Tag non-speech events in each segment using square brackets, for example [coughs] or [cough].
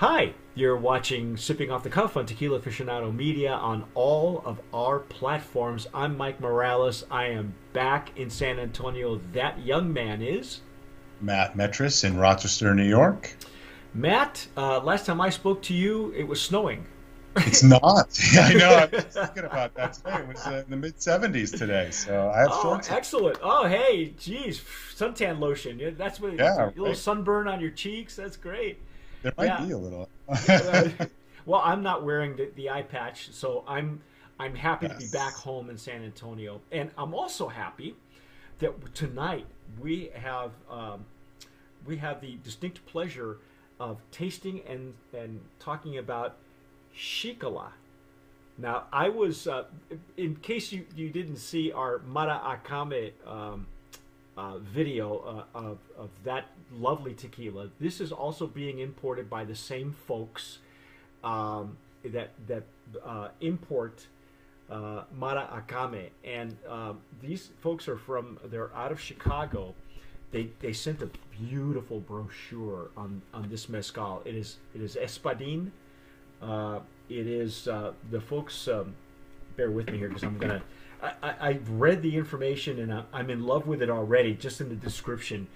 Hi, you're watching Sipping Off the Cuff on Tequila Aficionado Media on all of our platforms. I'm Mike Morales. I am back in San Antonio. That young man is Matt Metris in Rochester, New York. Matt. Uh, last time I spoke to you, it was snowing. It's not. Yeah, [laughs] [laughs] I know. I was thinking about that today. It was uh, in the mid 70s today, so I have Oh, shorts. excellent. Oh, hey, geez, suntan lotion. That's what. Yeah, a little sunburn on your cheeks. That's great. There might yeah. be a little. [laughs] Well, I'm not wearing the, the eye patch, so I'm I'm happy to be back home in San Antonio, and I'm also happy that tonight we have um, we have the distinct pleasure of tasting and and talking about Xicala. Now, I was uh, in case you you didn't see our Mara Akame. Um, uh, video uh, of, of that lovely tequila. This is also being imported by the same folks um, that that uh, import uh, Mara Akame, and um, these folks are from they're out of Chicago. They they sent a beautiful brochure on on this mezcal. It is it is Espadin. Uh, it is uh, the folks. Um, bear with me here because I'm gonna. I, I, I've read the information and I, I'm in love with it already. Just in the description,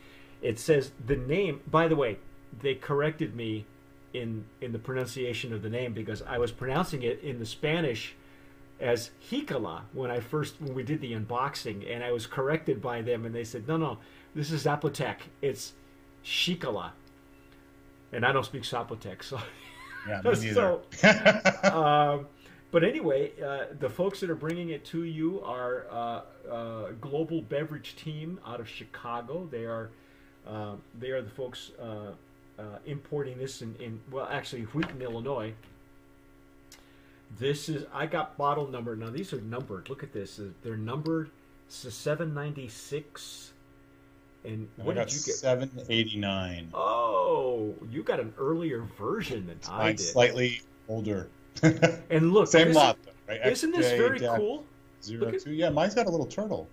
it says the name. By the way, they corrected me in in the pronunciation of the name because I was pronouncing it in the Spanish as Hikala when I first when we did the unboxing, and I was corrected by them, and they said, "No, no, this is Zapotec. It's Shikala." And I don't speak Zapotec, so yeah, [laughs] So, [laughs] um, but anyway, uh, the folks that are bringing it to you are uh, uh, Global Beverage Team out of Chicago. They are uh, they are the folks uh, uh, importing this in, in well, actually Wheaton, Illinois. This is I got bottle number. Now these are numbered. Look at this. They're numbered. Seven ninety six. And I what did you get? 789. Oh, you got an earlier version than I did. slightly older. [laughs] And look, Same lot, though, right? Isn't this XJ very cool? Zero at- two. Yeah, mine's got a little turtle.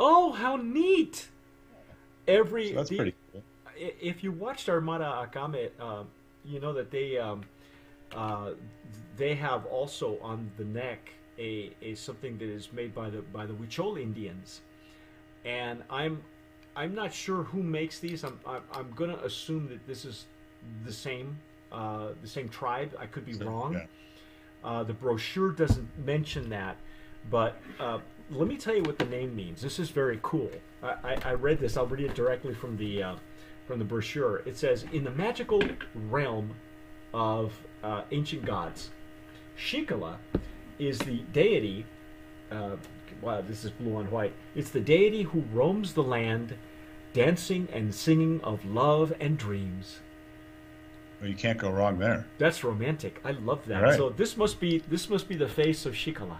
Oh, how neat! Every So that's the- pretty cool. If you watched Armada Akame, um, you know that they um, uh, they have also on the neck a, a something that is made by the by the Huichol Indians, and I'm I'm not sure who makes these. I'm I'm, I'm gonna assume that this is the same uh, the same tribe. I could be So, wrong. yeah. Uh, the brochure doesn't mention that, but uh, let me tell you what the name means. This is very cool. I, I, I read this. I'll read it directly from the uh, from the brochure. It says, "In the magical realm of uh, ancient gods, Xicala is the deity. Uh, wow, this is blue on white. It's the deity who roams the land, dancing and singing of love and dreams." Well, you can't go wrong there. That's romantic. I love that. Right. So this must be this must be the face of Xicala.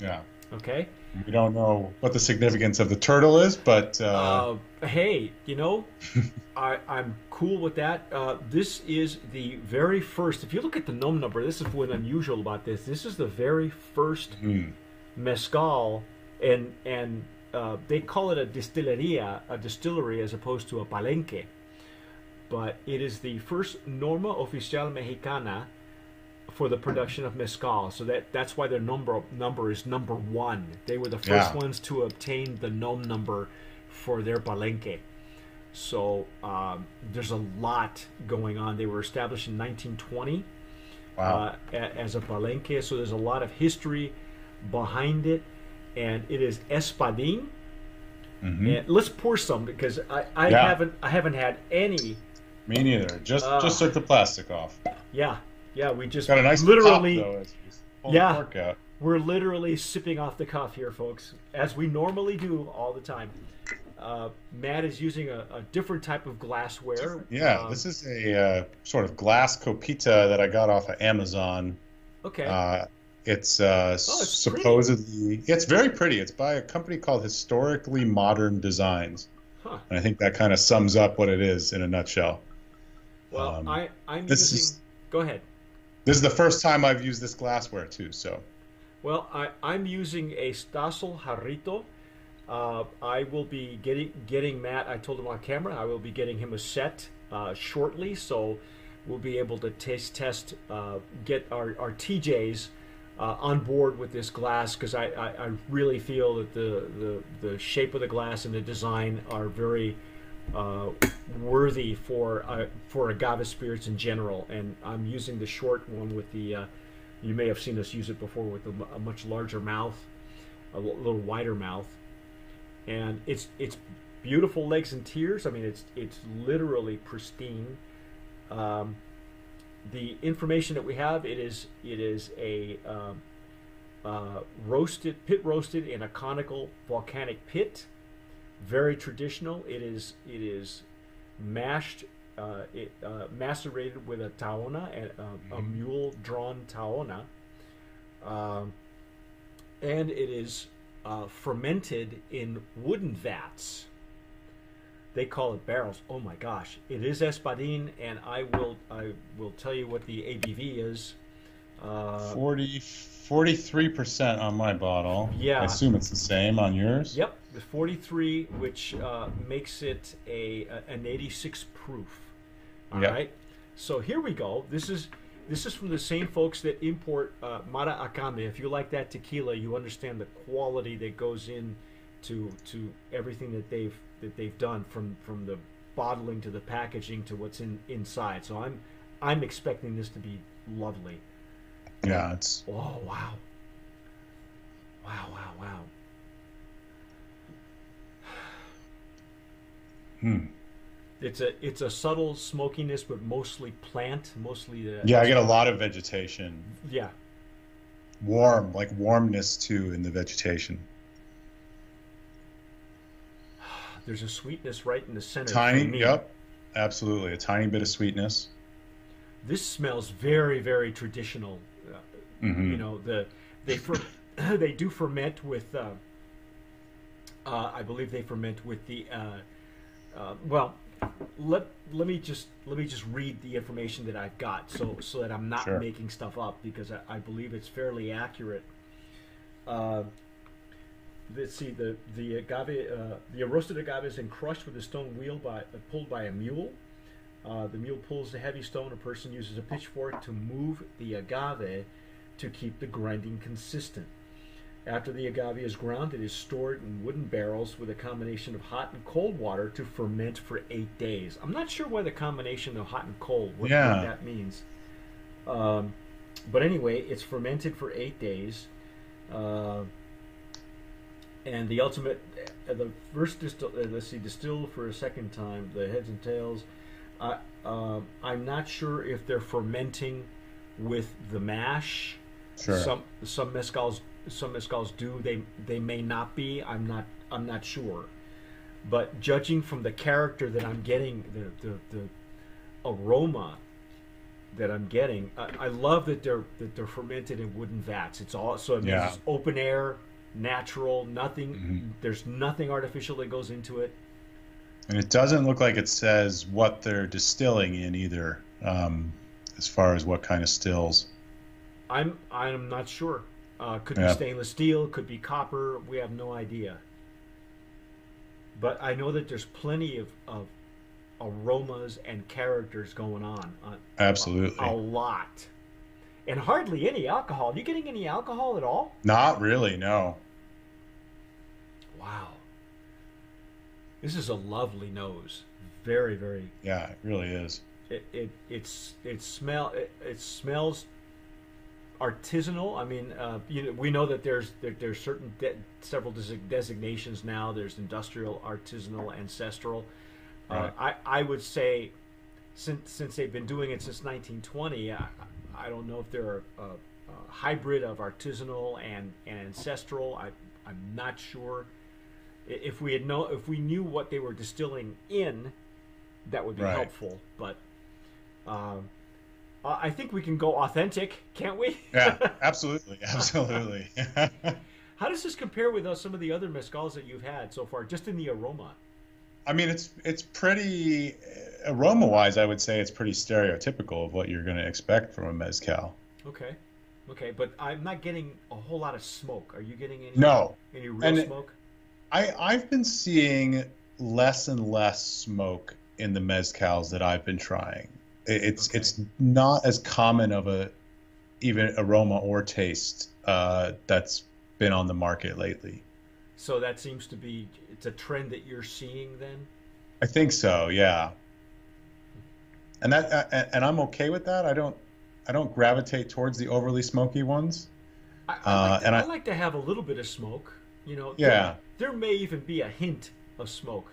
Yeah. Okay. We don't know what the significance of the turtle is, but uh, Uh, hey, you know, [laughs] I, I'm cool with that. Uh, this is the very first. If you look at the nom number, this is what's unusual about this. This is the very first hmm, mezcal, and and uh, they call it a distilleria, a distillery, as opposed to a palenque. But it is the first norma oficial mexicana for the production of mezcal. So that that's why their number number is number one. They were the first Yeah. ones to obtain the nom number for their palenque. So um, there's a lot going on. They were established in 1920 wow. uh, a- as a palenque. So there's a lot of history behind it, and it is espadin. Mhm. Let's pour some because I, I Yeah. haven't I haven't had any. Me neither. Just uh, just took the plastic off. Yeah, yeah. We just Got a nice literally pop, though, Yeah. we're literally sipping off the cuff here, folks, as we normally do all the time. Uh, Matt is using a, a different type of glassware. Yeah, Um, this is a uh, sort of glass copita that I got off of Amazon. okay. Uh, it's uh, Oh, it's pretty. supposedly it's very pretty. It's by a company called Historically Modern Designs, huh. and I think that kind of sums up what it is in a nutshell. Well, um, I I'm this using. is- Go ahead. This is the first time I've used this glassware too. So Well, I, I'm using a Stossel Jarrito. Uh, I will be getting getting Matt. I told him on camera I will be getting him a set uh, shortly. So we'll be able to taste test, uh, get our, our TJs uh, on board with this glass because I, I, I, really feel that the, the, the shape of the glass and the design are very uh, worthy for uh, for agave spirits in general. And I'm using the short one with the. Uh, you may have seen us use it before with a, a much larger mouth, a l- little wider mouth, and it's it's beautiful legs and tears. I mean, it's it's literally pristine. Um, the information that we have it is it is a um, uh, roasted pit roasted in a conical volcanic pit very traditional it is it is mashed uh, it uh, macerated with a tahona and uh, a Mhm. mule drawn tahona um, and it is uh, fermented in wooden vats they call it barrels. Oh my gosh, it is espadin, and I will I will tell you what the ABV is. Uh, 40, 43% on my bottle. Yeah. I assume it's the same on yours. yep, the 43, which uh, makes it a, an 86 proof. All right. Yep. So here we go. This is this is from the same folks that import uh, Mara Akame. If you like that tequila, you understand the quality that goes in to to everything that they've that they've done from from the bottling to the packaging to what's in inside. So I'm I'm expecting this to be lovely. Yeah, it's Oh wow. Wow, wow, wow. hmm. It's a it's a subtle smokiness, but mostly plant, mostly the Yeah, I get a lot of vegetation. yeah. Warm, like warmness too in the vegetation. There's a sweetness right in the center. Tiny, yep. Absolutely. A tiny bit of sweetness. This smells very very traditional. Mhm. You know the they fer- [coughs] they do ferment with. Uh, uh, I believe they ferment with the. Uh, uh, well, let let me just let me just read the information that I've got, so so that I'm not Sure. making stuff up because I, I believe it's fairly accurate. Uh, let's see the the agave uh, the roasted agave is then crushed with a stone wheel by uh, pulled by a mule. Uh, the mule pulls the heavy stone. A person uses a pitchfork to move the agave to keep the grinding consistent. After the agave is ground, it is stored in wooden barrels with a combination of hot and cold water to ferment for eight days. I'm not sure why the combination of hot and cold, what, what Yeah. that means. Um, but anyway, it's fermented for eight days. Uh, and the ultimate, uh, the first distill, uh, let's see, distilled for a second time, the heads and tails. Um I'm not sure if they're fermenting with the mash. Sure. Some some mezcals some mezcals do. They they may not be. I'm not I'm not sure. But judging from the character that I'm getting, the the, the aroma that I'm getting, I, I love that they're that they're fermented in wooden vats. It's all so it Yeah. it's open air, natural. Nothing. Mhm. There's nothing artificial that goes into it. And it doesn't look like it says what they're distilling in either, um, as far as what kind of stills. I'm I'm not sure. Uh, could Yeah. be stainless steel, could be copper. We have no idea. But I know that there's plenty of, of aromas and characters going on. Uh, Absolutely. a, a lot, and hardly any alcohol. Are you getting any alcohol at all? Not really, no. Wow. This is a lovely nose. Very very. Yeah, it really is. It it it's it smell it, it smells artisanal. I mean, uh, you know, we know that there's there, there's certain de- several desi- designations now. There's industrial, artisanal, ancestral. Uh, I I would say since since they've been doing it since 1920, I, I don't know if they're a, a, a hybrid of artisanal and, and ancestral. I I'm not sure. If we had know if we knew what they were distilling in, that would be Right. helpful. But um, I I think we can go authentic, can't we? Yeah, [laughs] absolutely, absolutely. [laughs] How does this compare with uh, some of the other mezcals that you've had so far, just in the aroma? I mean, it's it's pretty aroma wise. I would say it's pretty stereotypical of what you're going to expect from a mezcal. Okay, okay, but I'm not getting a whole lot of smoke. Are you getting any? No, any real And- smoke? I I've been seeing less and less smoke in the mezcals that I've been trying. It's Okay. it's not as common of a even aroma or taste uh, that's been on the market lately. So that seems to be it's a trend that you're seeing then. I think so, yeah. And that uh, and I'm okay with that. I don't I don't gravitate towards the overly smoky ones. I, I, Uh, like, to, and I, I- like to have a little bit of smoke. You know, Yeah. There, there may even be a hint of smoke,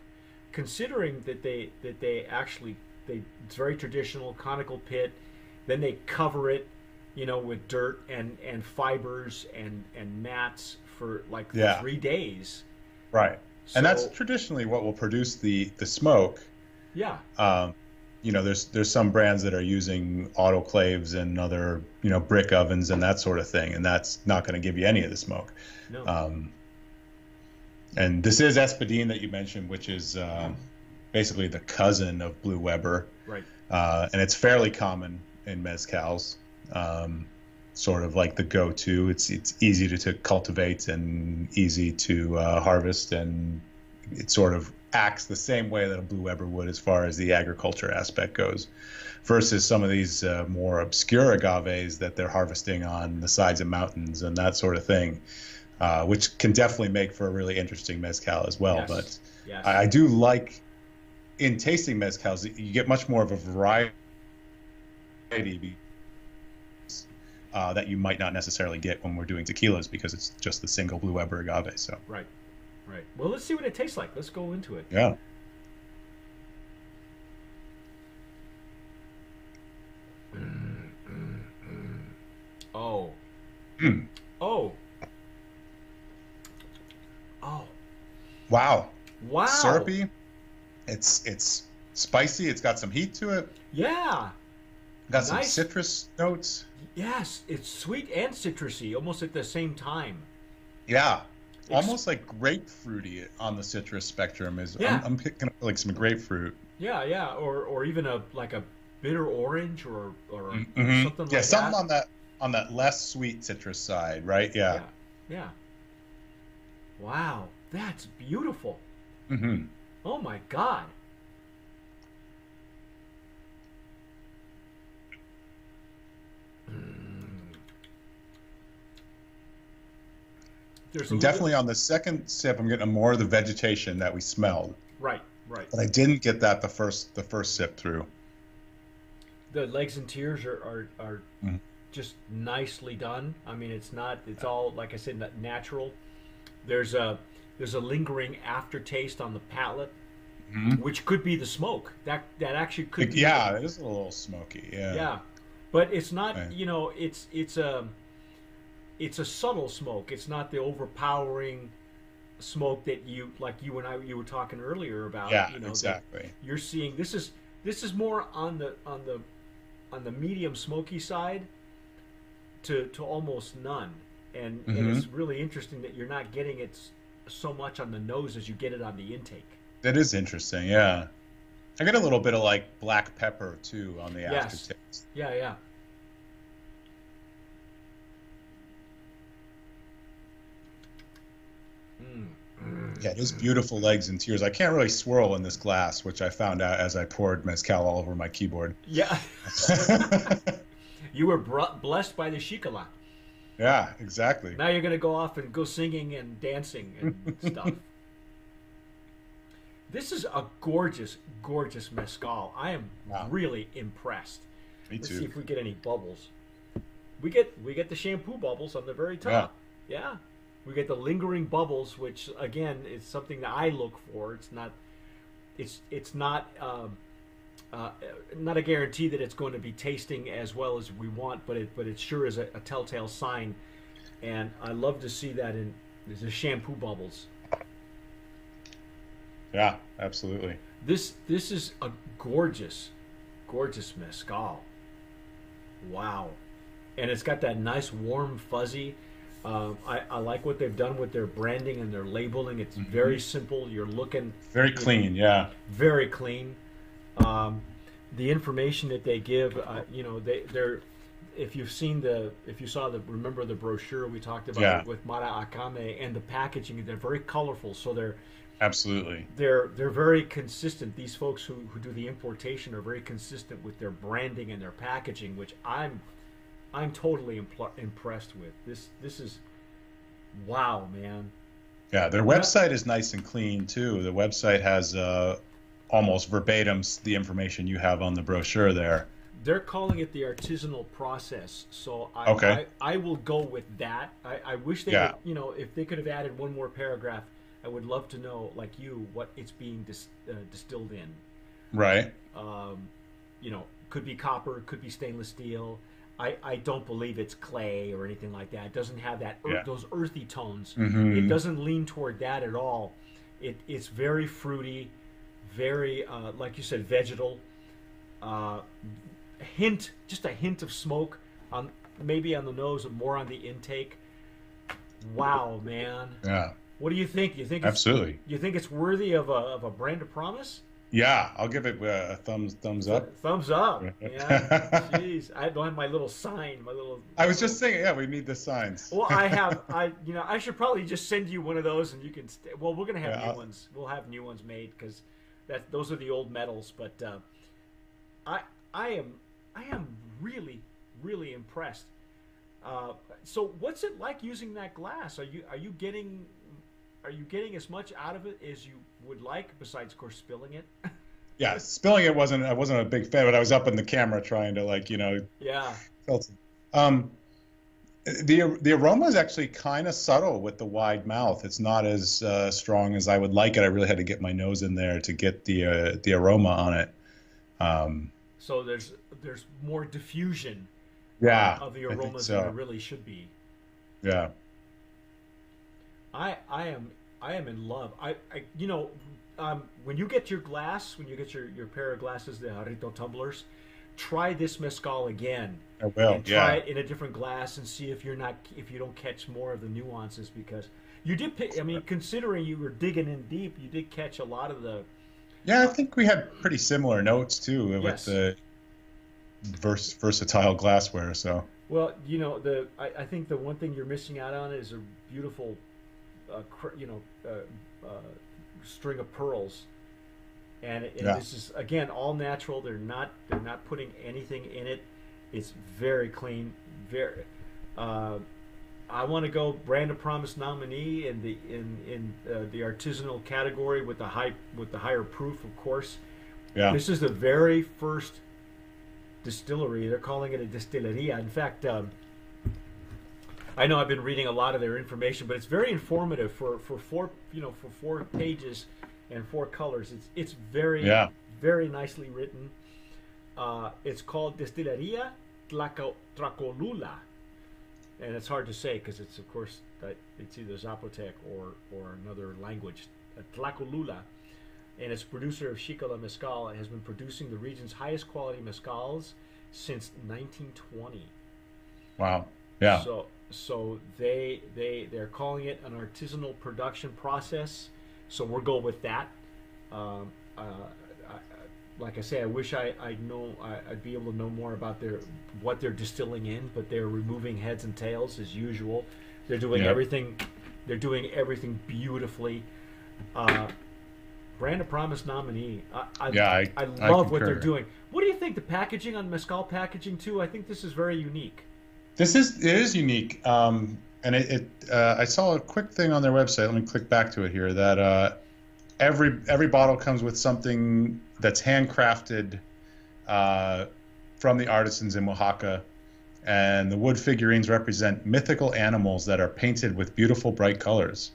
considering that they that they actually they it's very traditional conical pit. Then they cover it, you know, with dirt and and fibers and and mats for like Yeah. three days. Right. and that's traditionally what will produce the the smoke. yeah, Um, you know, there's there's some brands that are using autoclaves and other you know brick ovens and that sort of thing, and that's not going to give you any of the smoke. no, Um, and this is Espadine that you mentioned, which is um, basically the cousin of Blue Weber, right, uh, and it's fairly common in mezcals. Um, sort of like the go-to. It's it's easy to, to cultivate and easy to uh, harvest, and it sort of acts the same way that a Blue Weber would as far as the agriculture aspect goes, versus some of these uh, more obscure agaves that they're harvesting on the sides of mountains and that sort of thing, uh, which can definitely make for a really interesting mezcal as well. Yes. But yes, I, I do like in tasting mezcals, you get much more of a variety uh, that you might not necessarily get when we're doing tequilas because it's just the single Blue Weber agave. So right, right. Well, let's see what it tastes like. Let's go into it. yeah, Oh. Mm. Oh. Oh. wow, Wow. syrupy. It's it's spicy. It's got some heat to it. Yeah. Got some citrus notes. Yes, it's sweet and citrusy almost at the same time. Yeah. Almost like grapefruity on the citrus spectrum is. Yeah. I'm, I'm picking up like some grapefruit. Yeah, yeah, or or even a like a bitter orange or or Mhm. something yeah, like something that. on that on that less sweet citrus side, right? Yeah. yeah. Yeah. Wow, that's beautiful. hmm Oh my god. Mm. There's a And definitely on the second sip, I'm getting more of the vegetation that we smelled, right, right. but I didn't get that the first the first sip through. the legs and tears are are, are Mhm. just nicely done. I mean, it's not. It's all like I said, na- natural. There's a there's a lingering aftertaste on the palate, Mhm. which could be the smoke. That that actually could. be Yeah, it is a little smoky. Yeah. Yeah, but it's not. Right. You know, it's it's a it's a subtle smoke. It's not the overpowering smoke that you like you and I you were talking earlier about. Yeah, you know, exactly. You're seeing this is this is more on the on the on the medium smoky side to to almost none, and and Mhm. it's really interesting that you're not getting it so much on the nose as you get it on the intake. That is interesting. Yeah. I get a little bit of like black pepper too on the Yes. aftertaste. Yeah, yeah. Mm. Yeah, those beautiful legs and tears. I can't really swirl in this glass, which I found out as I poured mezcal all over my keyboard. Yeah, [laughs] [laughs] you were blessed by the Xicala. Yeah, exactly. Now you're going to go off and go singing and dancing and [laughs] stuff. This is a gorgeous, gorgeous mezcal. I am Wow. really impressed. Me Let's see if we get any bubbles. We get we get the shampoo bubbles on the very top. Yeah. We get the lingering bubbles, which again is something that I look for. It's not it's it's not um, uh, not a guarantee that it's going to be tasting as well as we want, but it but it sure is a, a telltale sign. And I love to see that in the shampoo bubbles. Yeah, absolutely. This this is a gorgeous, gorgeous mezcal. Wow, and it's got that nice warm fuzzy. Um, I, I like what they've done with their branding and their labeling. It's very simple. You're looking Very clean. Yeah. very clean. Um, the information that they give, uh, you know, they they're. If you've seen the, if you saw the, remember the brochure we talked about Yeah. with Mara Akame and the packaging, they're very colorful. So they're Absolutely. They're they're very consistent. These folks who, who do the importation are very consistent with their branding and their packaging, which I'm I'm totally impl- impressed with. This this is wow, man. Yeah, their website is nice and clean too. The website has uh, almost verbatim the information you have on the brochure there. They're calling it the artisanal process, so I Okay. I, I will go with that. I, I wish they Yeah. would, you know if they could have added one more paragraph. I would love to know, like you, what it's being dis, uh, distilled in. Right. um, you know, could be copper, could be stainless steel. I, I don't believe it's clay or anything like that. It doesn't have that ear- Yeah. those earthy tones. Mhm. It doesn't lean toward that at all. It, it's very fruity, very uh, like you said, vegetal. Uh, hint, just a hint of smoke on maybe on the nose, and more on the intake. Wow, man! Yeah. What do you think? You think it's, Absolutely. you think it's worthy of a of a brand of promise? Yeah, I'll give it uh, a thumbs thumbs up. Thumbs up. Yeah. [laughs] Jeez, I don't have my little sign, my little. I was just saying, yeah, we need the signs. Well, I [laughs] have. I you know I should probably just send you one of those, and you can. St- well, we're gonna have Yeah, new I'll- ones. We'll have new ones made because that those are the old medals. But uh, I I am I am really really impressed. Uh, so what's it like using that glass? Are you are you getting are you getting as much out of it as you would like? Besides, of course, spilling it. [laughs] yeah, spilling it wasn't I wasn't a big fan, but I was up in the camera trying to like you know yeah. Um, the the aroma is actually kind of subtle with the wide mouth. It's not as uh, strong as I would like it. I really had to get my nose in there to get the uh, the aroma on it. Um, So there's there's more diffusion yeah, of the aromas so. than there really should be. Yeah, I I am I am in love. I, I you know um, when you get your glass, when you get your, your pair of glasses, the Jarrito tumblers, try this mezcal again I will. and try Yeah, it in a different glass and see if you're not if you don't catch more of the nuances because you did pick. I mean, considering you were digging in deep, you did catch a lot of the yeah. I think we had pretty similar notes too with Yes. the vers- versatile glassware. So Well, you know, the I, I think the one thing you're missing out on is a beautiful, uh, cr- you know, uh, uh, string of pearls, and, and Yeah. this is again all natural. They're not they're not putting anything in it. It's very clean. Very. Uh, I want to go brand of promise nominee in the in in uh, the artisanal category with the high with the higher proof, of course. yeah, This is the very first distillery. They're calling it a distilleria. In fact, um, I know I've been reading a lot of their information, but it's very informative for, for four you know for four pages and four colors. It's it's very Yeah. very nicely written. Uh, it's called Distilleria Tlaco, Tracolula, and it's hard to say because it's of course that it's either Zapotec or or another language. Uh, Tlacolula and its producer of Xicala Mezcal and has been producing the region's highest quality mezcals since 1920. wow, yeah, So so they they they're calling it an artisanal production process. So we'll go with that. Um, uh, like I say, I wish I I know I, I'd be able to know more about their what they're distilling in, but they're removing heads and tails as usual. They're doing Yeah. everything. They're doing everything beautifully. Uh, Brand of Promise nominee. I, I, Yeah, I- I I love what they're doing. What do you think? The packaging on mezcal packaging too. I think this is very unique. This is it is unique, um, and it. it uh, I saw a quick thing on their website. Let me click back to it here. That uh, every every bottle comes with something that's handcrafted uh, from the artisans in Oaxaca, and the wood figurines represent mythical animals that are painted with beautiful bright colors.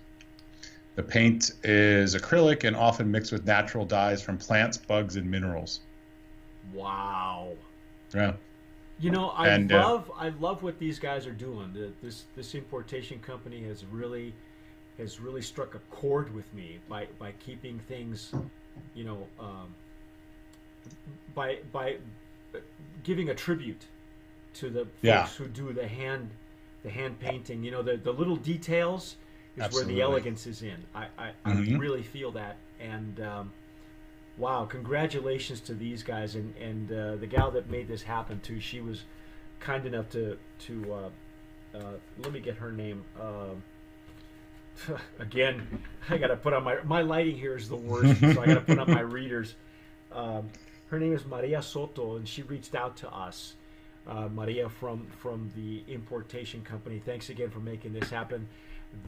The paint is acrylic and often mixed with natural dyes from plants, bugs, and minerals. Wow. Yeah. You know, I And, uh, love I love what these guys are doing. The, this this importation company has really has really struck a chord with me by by keeping things, you know, um, by by giving a tribute to the folks Yeah. who do the hand the hand painting. You know, the the little details is Absolutely. where the elegance is in. I I, I Mhm. really feel that and. Um, Wow! Congratulations to these guys and and uh, the gal that made this happen too. She was kind enough to to uh, uh, let me get her name. Uh, [laughs] again, [laughs] I got to put on my my lighting here is the worst, so I got to put on my [laughs] readers. Um, her name is Maria Soto, and she reached out to us. Uh, Maria from from the importation company. Thanks again for making this happen.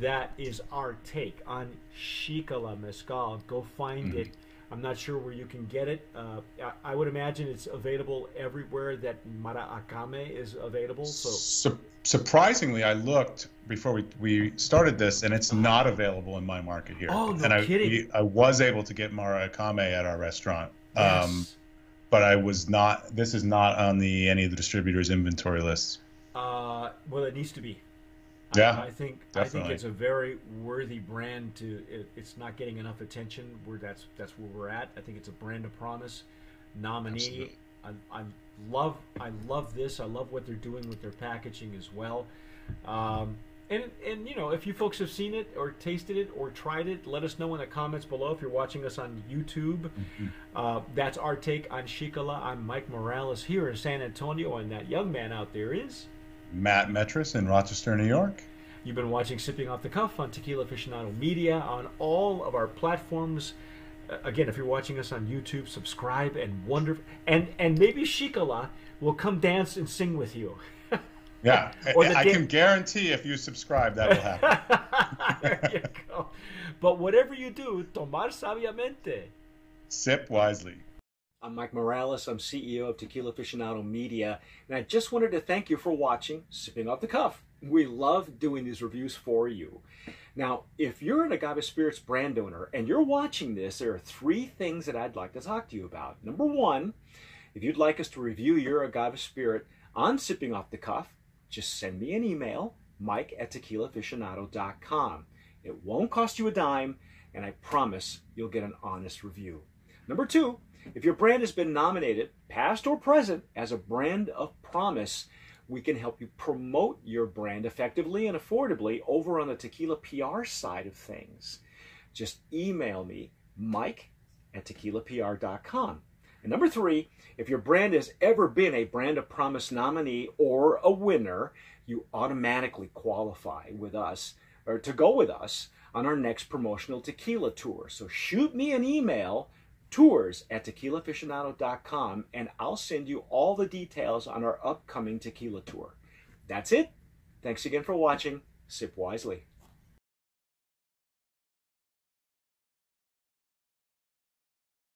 That is our take on Xicala Mezcal. Go find mm-hmm. it. I'm not sure where you can get it. Uh, I, I, would imagine it's available everywhere that Mara Maracame is available. So. Sur- surprisingly, I looked before we, we started this, and it's not available in my market here. Oh, no and I, kidding! I was able to get Mara Maracame at our restaurant. Yes. Um, but I was not. This is not on the any of the distributors' inventory lists. Uh, well, it needs to be. Yeah, I, I think definitely. I think it's a very worthy brand. To it, it's not getting enough attention. Where that's that's where we're at. I think it's a brand of promise nominee. I, I love I love this. I love what they're doing with their packaging as well. Um, and and you know, if you folks have seen it or tasted it or tried it, let us know in the comments below. If you're watching us on YouTube, mm-hmm. uh, that's our take on Xicala. I'm Mike Morales here in San Antonio, and that young man out there is Matt Metris in Rochester, New York. You've been watching Sipping Off the Cuff on Tequila Aficionado Media on all of our platforms. Again, if you're watching us on YouTube, subscribe and wonder and and maybe Xicala will come dance and sing with you. [laughs] Yeah, I can guarantee if you subscribe, that will happen. [laughs] there you go. But whatever you do, tomar sabiamente. Sip wisely. I'm Mike Morales. I'm CEO of Tequila Aficionado Media, and I just wanted to thank you for watching Sipping Off the Cuff. We love doing these reviews for you. Now, if you're an Agave Spirits brand owner and you're watching this, there are three things that I'd like to talk to you about. Number one, if you'd like us to review your Agave Spirit on Sipping Off the Cuff, just send me an email, mike at tequilaaficionado.com. It won't cost you a dime, and I promise you'll get an honest review. Number two, if your brand has been nominated, past or present, as a brand of promise, we can help you promote your brand effectively and affordably over on the tequila PR side of things. Just email me, mike at tequilapr.com. And number three, if your brand has ever been a Brand of Promise nominee or a winner, you automatically qualify with us or to go with us on our next promotional tequila tour. So shoot me an email, tours at tequilaficionado.com, and I'll send you all the details on our upcoming tequila tour. That's it. Thanks again for watching. Sip wisely.